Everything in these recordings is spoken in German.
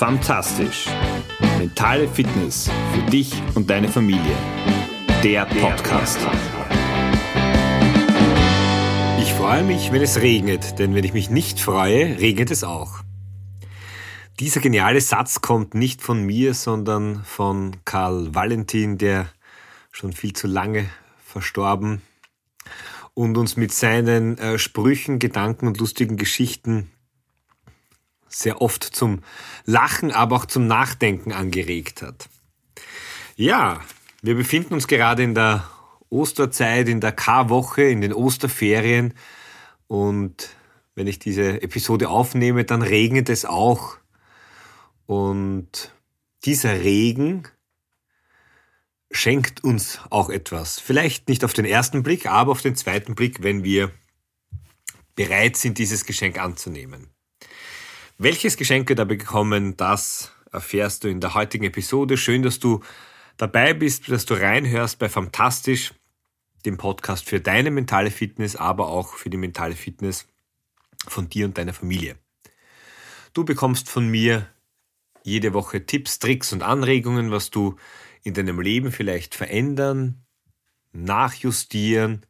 Fantastisch. Mentale Fitness für dich und deine Familie. Der Podcast. Ich freue mich, wenn es regnet, denn wenn ich mich nicht freue, regnet es auch. Dieser geniale Satz kommt nicht von mir, sondern von Karl Valentin, der schon viel zu lange verstorben und uns mit seinen äh, Sprüchen, Gedanken und lustigen Geschichten sehr oft zum Lachen, aber auch zum Nachdenken angeregt hat. Ja, wir befinden uns gerade in der Osterzeit, in der Karwoche, in den Osterferien und wenn ich diese Episode aufnehme, dann regnet es auch. Und dieser Regen schenkt uns auch etwas. Vielleicht nicht auf den ersten Blick, aber auf den zweiten Blick, wenn wir bereit sind, dieses Geschenk anzunehmen. Welches Geschenk wir da bekommen, das erfährst du in der heutigen Episode. Schön, dass du dabei bist, dass du reinhörst bei Fantastisch, dem Podcast für deine mentale Fitness, aber auch für die mentale Fitness von dir und deiner Familie. Du bekommst von mir jede Woche Tipps, Tricks und Anregungen, was du in deinem Leben vielleicht verändern, nachjustieren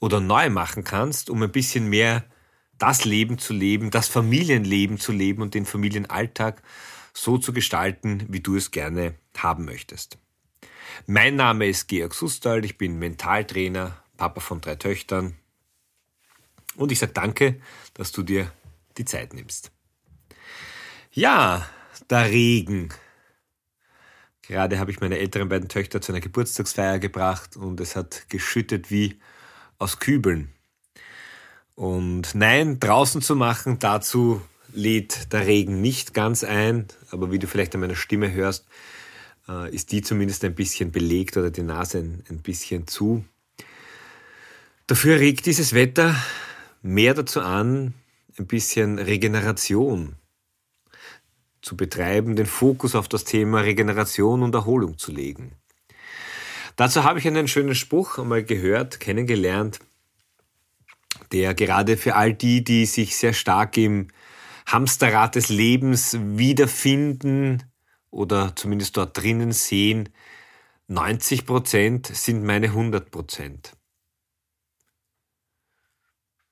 oder neu machen kannst, um ein bisschen mehr das Leben zu leben, das Familienleben zu leben und den Familienalltag so zu gestalten, wie du es gerne haben möchtest. Mein Name ist Georg Sustal, ich bin Mentaltrainer, Papa von drei Töchtern und ich sage danke, dass du dir die Zeit nimmst. Ja, der Regen. Gerade habe ich meine älteren beiden Töchter zu einer Geburtstagsfeier gebracht und es hat geschüttet wie aus Kübeln. Und nein, draußen zu machen, dazu lädt der Regen nicht ganz ein, aber wie du vielleicht an meiner Stimme hörst, äh, ist die zumindest ein bisschen belegt oder die Nase ein, ein bisschen zu. Dafür regt dieses Wetter mehr dazu an, ein bisschen Regeneration zu betreiben, den Fokus auf das Thema Regeneration und Erholung zu legen. Dazu habe ich einen schönen Spruch einmal gehört, kennengelernt, der gerade für all die, die sich sehr stark im Hamsterrad des Lebens wiederfinden oder zumindest dort drinnen sehen, 90 Prozent sind meine 100 Prozent.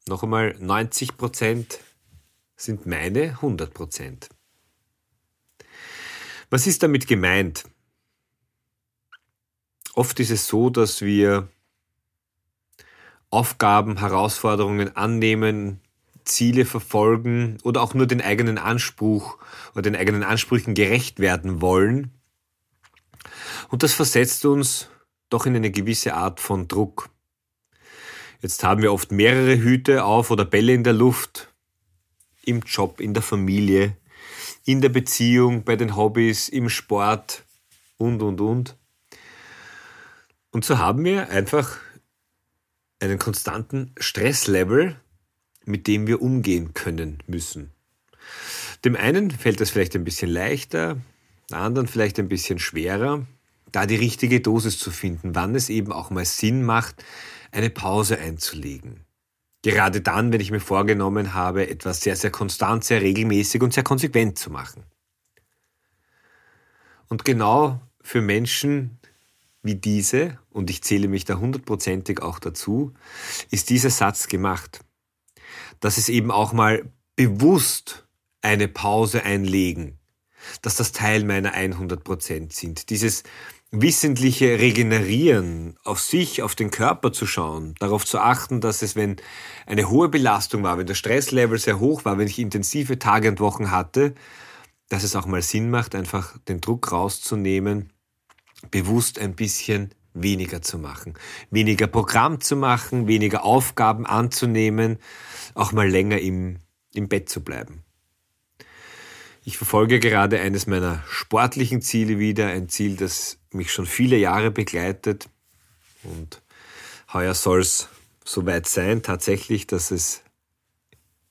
Noch einmal, 90 Prozent sind meine 100 Prozent. Was ist damit gemeint? Oft ist es so, dass wir Aufgaben, Herausforderungen annehmen, Ziele verfolgen oder auch nur den eigenen Anspruch oder den eigenen Ansprüchen gerecht werden wollen. Und das versetzt uns doch in eine gewisse Art von Druck. Jetzt haben wir oft mehrere Hüte auf oder Bälle in der Luft, im Job, in der Familie, in der Beziehung, bei den Hobbys, im Sport und, und, und. Und so haben wir einfach einen konstanten Stresslevel, mit dem wir umgehen können müssen. Dem einen fällt das vielleicht ein bisschen leichter, dem anderen vielleicht ein bisschen schwerer, da die richtige Dosis zu finden, wann es eben auch mal Sinn macht, eine Pause einzulegen. Gerade dann, wenn ich mir vorgenommen habe, etwas sehr, sehr konstant, sehr regelmäßig und sehr konsequent zu machen. Und genau für Menschen, wie diese, und ich zähle mich da hundertprozentig auch dazu, ist dieser Satz gemacht. Dass es eben auch mal bewusst eine Pause einlegen, dass das Teil meiner 100% sind. Dieses wissentliche Regenerieren, auf sich, auf den Körper zu schauen, darauf zu achten, dass es, wenn eine hohe Belastung war, wenn der Stresslevel sehr hoch war, wenn ich intensive Tage und Wochen hatte, dass es auch mal Sinn macht, einfach den Druck rauszunehmen bewusst ein bisschen weniger zu machen, weniger Programm zu machen, weniger Aufgaben anzunehmen, auch mal länger im, im Bett zu bleiben. Ich verfolge gerade eines meiner sportlichen Ziele wieder, ein Ziel, das mich schon viele Jahre begleitet und heuer soll es soweit sein, tatsächlich, dass es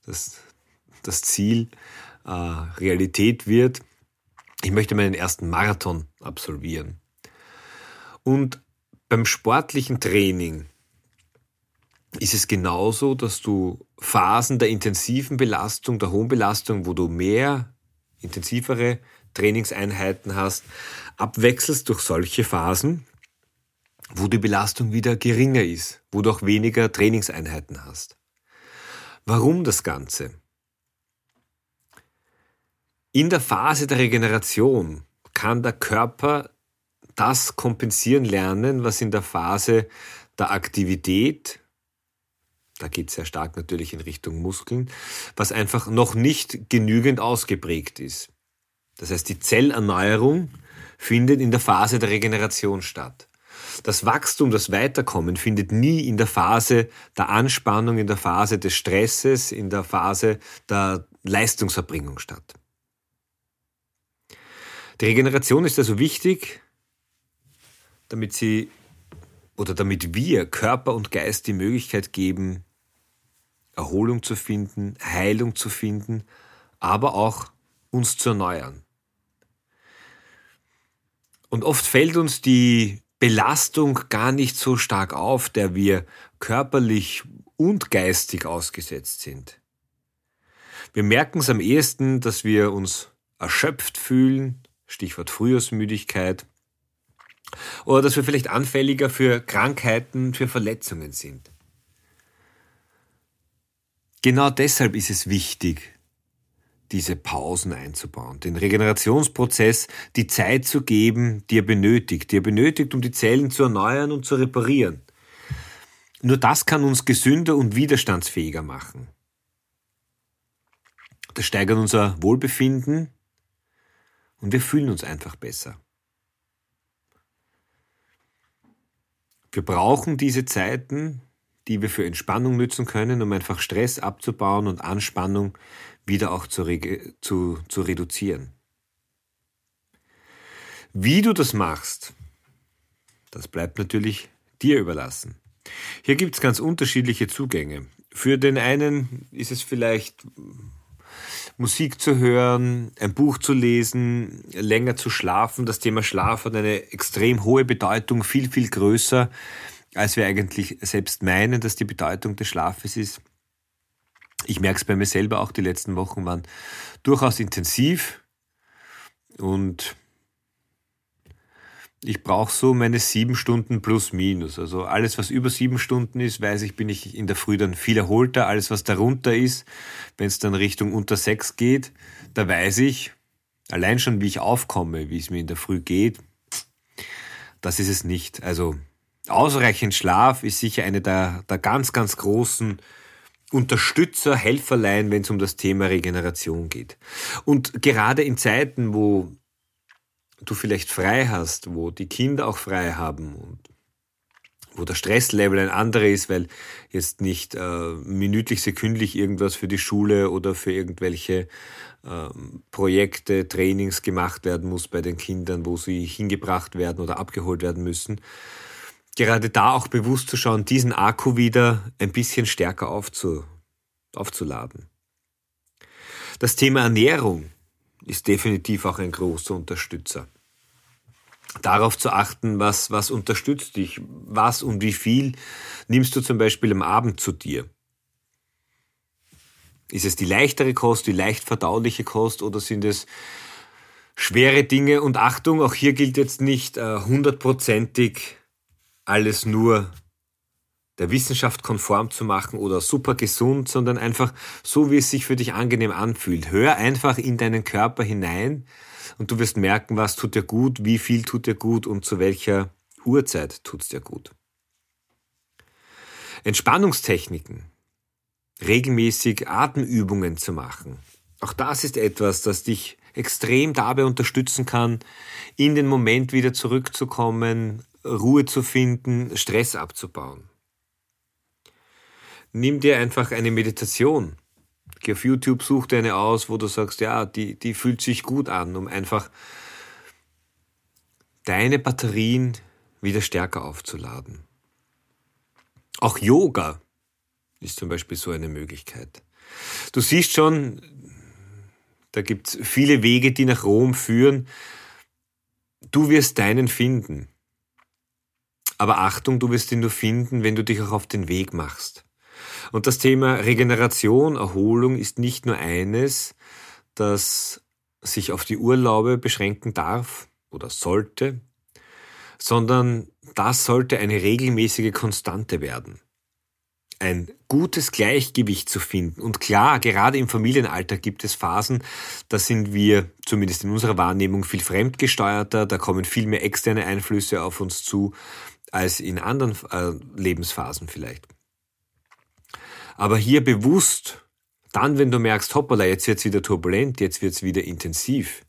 dass das Ziel äh, Realität wird. Ich möchte meinen ersten Marathon absolvieren. Und beim sportlichen Training ist es genauso, dass du Phasen der intensiven Belastung, der hohen Belastung, wo du mehr intensivere Trainingseinheiten hast, abwechselst durch solche Phasen, wo die Belastung wieder geringer ist, wo du auch weniger Trainingseinheiten hast. Warum das Ganze? In der Phase der Regeneration kann der Körper das kompensieren lernen, was in der Phase der Aktivität, da geht es sehr stark natürlich in Richtung Muskeln, was einfach noch nicht genügend ausgeprägt ist. Das heißt, die Zellerneuerung findet in der Phase der Regeneration statt. Das Wachstum, das Weiterkommen findet nie in der Phase der Anspannung, in der Phase des Stresses, in der Phase der Leistungserbringung statt. Die Regeneration ist also wichtig, damit sie oder damit wir Körper und Geist die Möglichkeit geben, Erholung zu finden, Heilung zu finden, aber auch uns zu erneuern. Und oft fällt uns die Belastung gar nicht so stark auf, der wir körperlich und geistig ausgesetzt sind. Wir merken es am ehesten, dass wir uns erschöpft fühlen, Stichwort Frühjahrsmüdigkeit, oder dass wir vielleicht anfälliger für Krankheiten, für Verletzungen sind. Genau deshalb ist es wichtig, diese Pausen einzubauen, den Regenerationsprozess die Zeit zu geben, die er benötigt, die er benötigt, um die Zellen zu erneuern und zu reparieren. Nur das kann uns gesünder und widerstandsfähiger machen. Das steigert unser Wohlbefinden und wir fühlen uns einfach besser. Wir brauchen diese Zeiten, die wir für Entspannung nützen können, um einfach Stress abzubauen und Anspannung wieder auch zu, zu, zu reduzieren. Wie du das machst, das bleibt natürlich dir überlassen. Hier gibt es ganz unterschiedliche Zugänge. Für den einen ist es vielleicht Musik zu hören, ein Buch zu lesen, länger zu schlafen. Das Thema Schlaf hat eine extrem hohe Bedeutung, viel, viel größer, als wir eigentlich selbst meinen, dass die Bedeutung des Schlafes ist. Ich merke es bei mir selber auch, die letzten Wochen waren durchaus intensiv und ich brauche so meine sieben Stunden plus minus. Also alles, was über sieben Stunden ist, weiß ich, bin ich in der Früh dann viel erholter. Alles, was darunter ist, wenn es dann Richtung unter sechs geht, da weiß ich, allein schon wie ich aufkomme, wie es mir in der Früh geht, das ist es nicht. Also ausreichend Schlaf ist sicher eine der, der ganz, ganz großen Unterstützer, Helferlein, wenn es um das Thema Regeneration geht. Und gerade in Zeiten, wo du vielleicht frei hast, wo die Kinder auch frei haben und wo der Stresslevel ein anderer ist, weil jetzt nicht äh, minütlich, sekündlich irgendwas für die Schule oder für irgendwelche äh, Projekte, Trainings gemacht werden muss bei den Kindern, wo sie hingebracht werden oder abgeholt werden müssen, gerade da auch bewusst zu schauen, diesen Akku wieder ein bisschen stärker aufzu, aufzuladen. Das Thema Ernährung ist definitiv auch ein großer Unterstützer. Darauf zu achten, was, was unterstützt dich, was und wie viel nimmst du zum Beispiel am Abend zu dir. Ist es die leichtere Kost, die leicht verdauliche Kost oder sind es schwere Dinge? Und Achtung, auch hier gilt jetzt nicht äh, hundertprozentig alles nur der Wissenschaft konform zu machen oder super gesund, sondern einfach so, wie es sich für dich angenehm anfühlt. Hör einfach in deinen Körper hinein und du wirst merken, was tut dir gut, wie viel tut dir gut und zu welcher Uhrzeit tut es dir gut. Entspannungstechniken, regelmäßig Atemübungen zu machen. Auch das ist etwas, das dich extrem dabei unterstützen kann, in den Moment wieder zurückzukommen, Ruhe zu finden, Stress abzubauen. Nimm dir einfach eine Meditation. Geh auf YouTube, such dir eine aus, wo du sagst, ja, die, die fühlt sich gut an, um einfach deine Batterien wieder stärker aufzuladen. Auch Yoga ist zum Beispiel so eine Möglichkeit. Du siehst schon, da gibt es viele Wege, die nach Rom führen. Du wirst deinen finden. Aber Achtung, du wirst ihn nur finden, wenn du dich auch auf den Weg machst. Und das Thema Regeneration, Erholung ist nicht nur eines, das sich auf die Urlaube beschränken darf oder sollte, sondern das sollte eine regelmäßige Konstante werden. Ein gutes Gleichgewicht zu finden. Und klar, gerade im Familienalter gibt es Phasen, da sind wir, zumindest in unserer Wahrnehmung, viel fremdgesteuerter, da kommen viel mehr externe Einflüsse auf uns zu, als in anderen äh, Lebensphasen vielleicht. Aber hier bewusst, dann wenn du merkst, hoppala, jetzt wird's wieder turbulent, jetzt wird's wieder intensiv,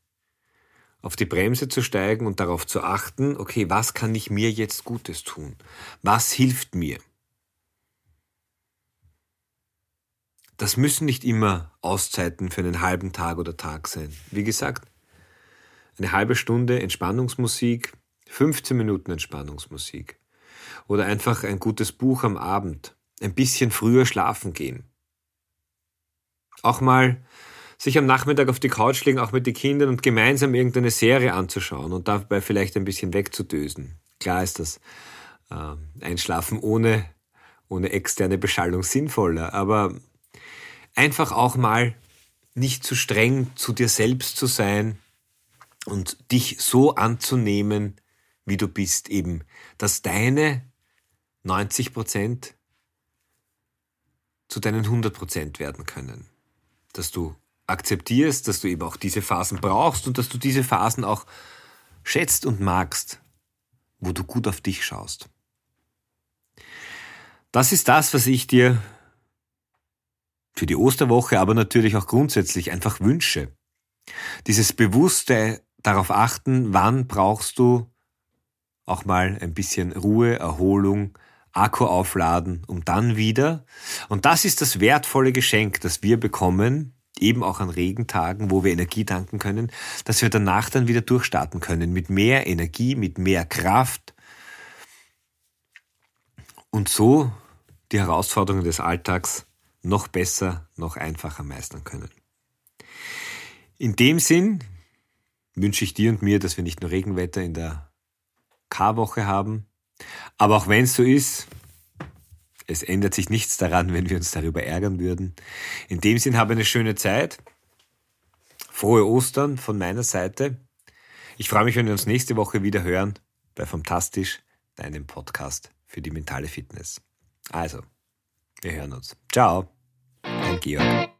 auf die Bremse zu steigen und darauf zu achten, okay, was kann ich mir jetzt Gutes tun? Was hilft mir? Das müssen nicht immer Auszeiten für einen halben Tag oder Tag sein. Wie gesagt, eine halbe Stunde Entspannungsmusik, 15 Minuten Entspannungsmusik oder einfach ein gutes Buch am Abend, ein bisschen früher schlafen gehen. Auch mal sich am Nachmittag auf die Couch legen, auch mit den Kindern und gemeinsam irgendeine Serie anzuschauen und dabei vielleicht ein bisschen wegzudösen. Klar ist das äh, Einschlafen ohne, ohne externe Beschallung sinnvoller, aber einfach auch mal nicht zu streng zu dir selbst zu sein und dich so anzunehmen, wie du bist, eben, dass deine 90 Prozent zu deinen 100 Prozent werden können. Dass du akzeptierst, dass du eben auch diese Phasen brauchst und dass du diese Phasen auch schätzt und magst, wo du gut auf dich schaust. Das ist das, was ich dir für die Osterwoche, aber natürlich auch grundsätzlich einfach wünsche. Dieses bewusste darauf achten, wann brauchst du auch mal ein bisschen Ruhe, Erholung, Akku aufladen, um dann wieder, und das ist das wertvolle Geschenk, das wir bekommen, eben auch an Regentagen, wo wir Energie tanken können, dass wir danach dann wieder durchstarten können mit mehr Energie, mit mehr Kraft und so die Herausforderungen des Alltags noch besser, noch einfacher meistern können. In dem Sinn wünsche ich dir und mir, dass wir nicht nur Regenwetter in der K-Woche haben, aber auch wenn es so ist, es ändert sich nichts daran, wenn wir uns darüber ärgern würden. In dem Sinn habe eine schöne Zeit. Frohe Ostern von meiner Seite. Ich freue mich, wenn wir uns nächste Woche wieder hören bei Fantastisch, deinem Podcast für die mentale Fitness. Also, wir hören uns. Ciao, dein Georg.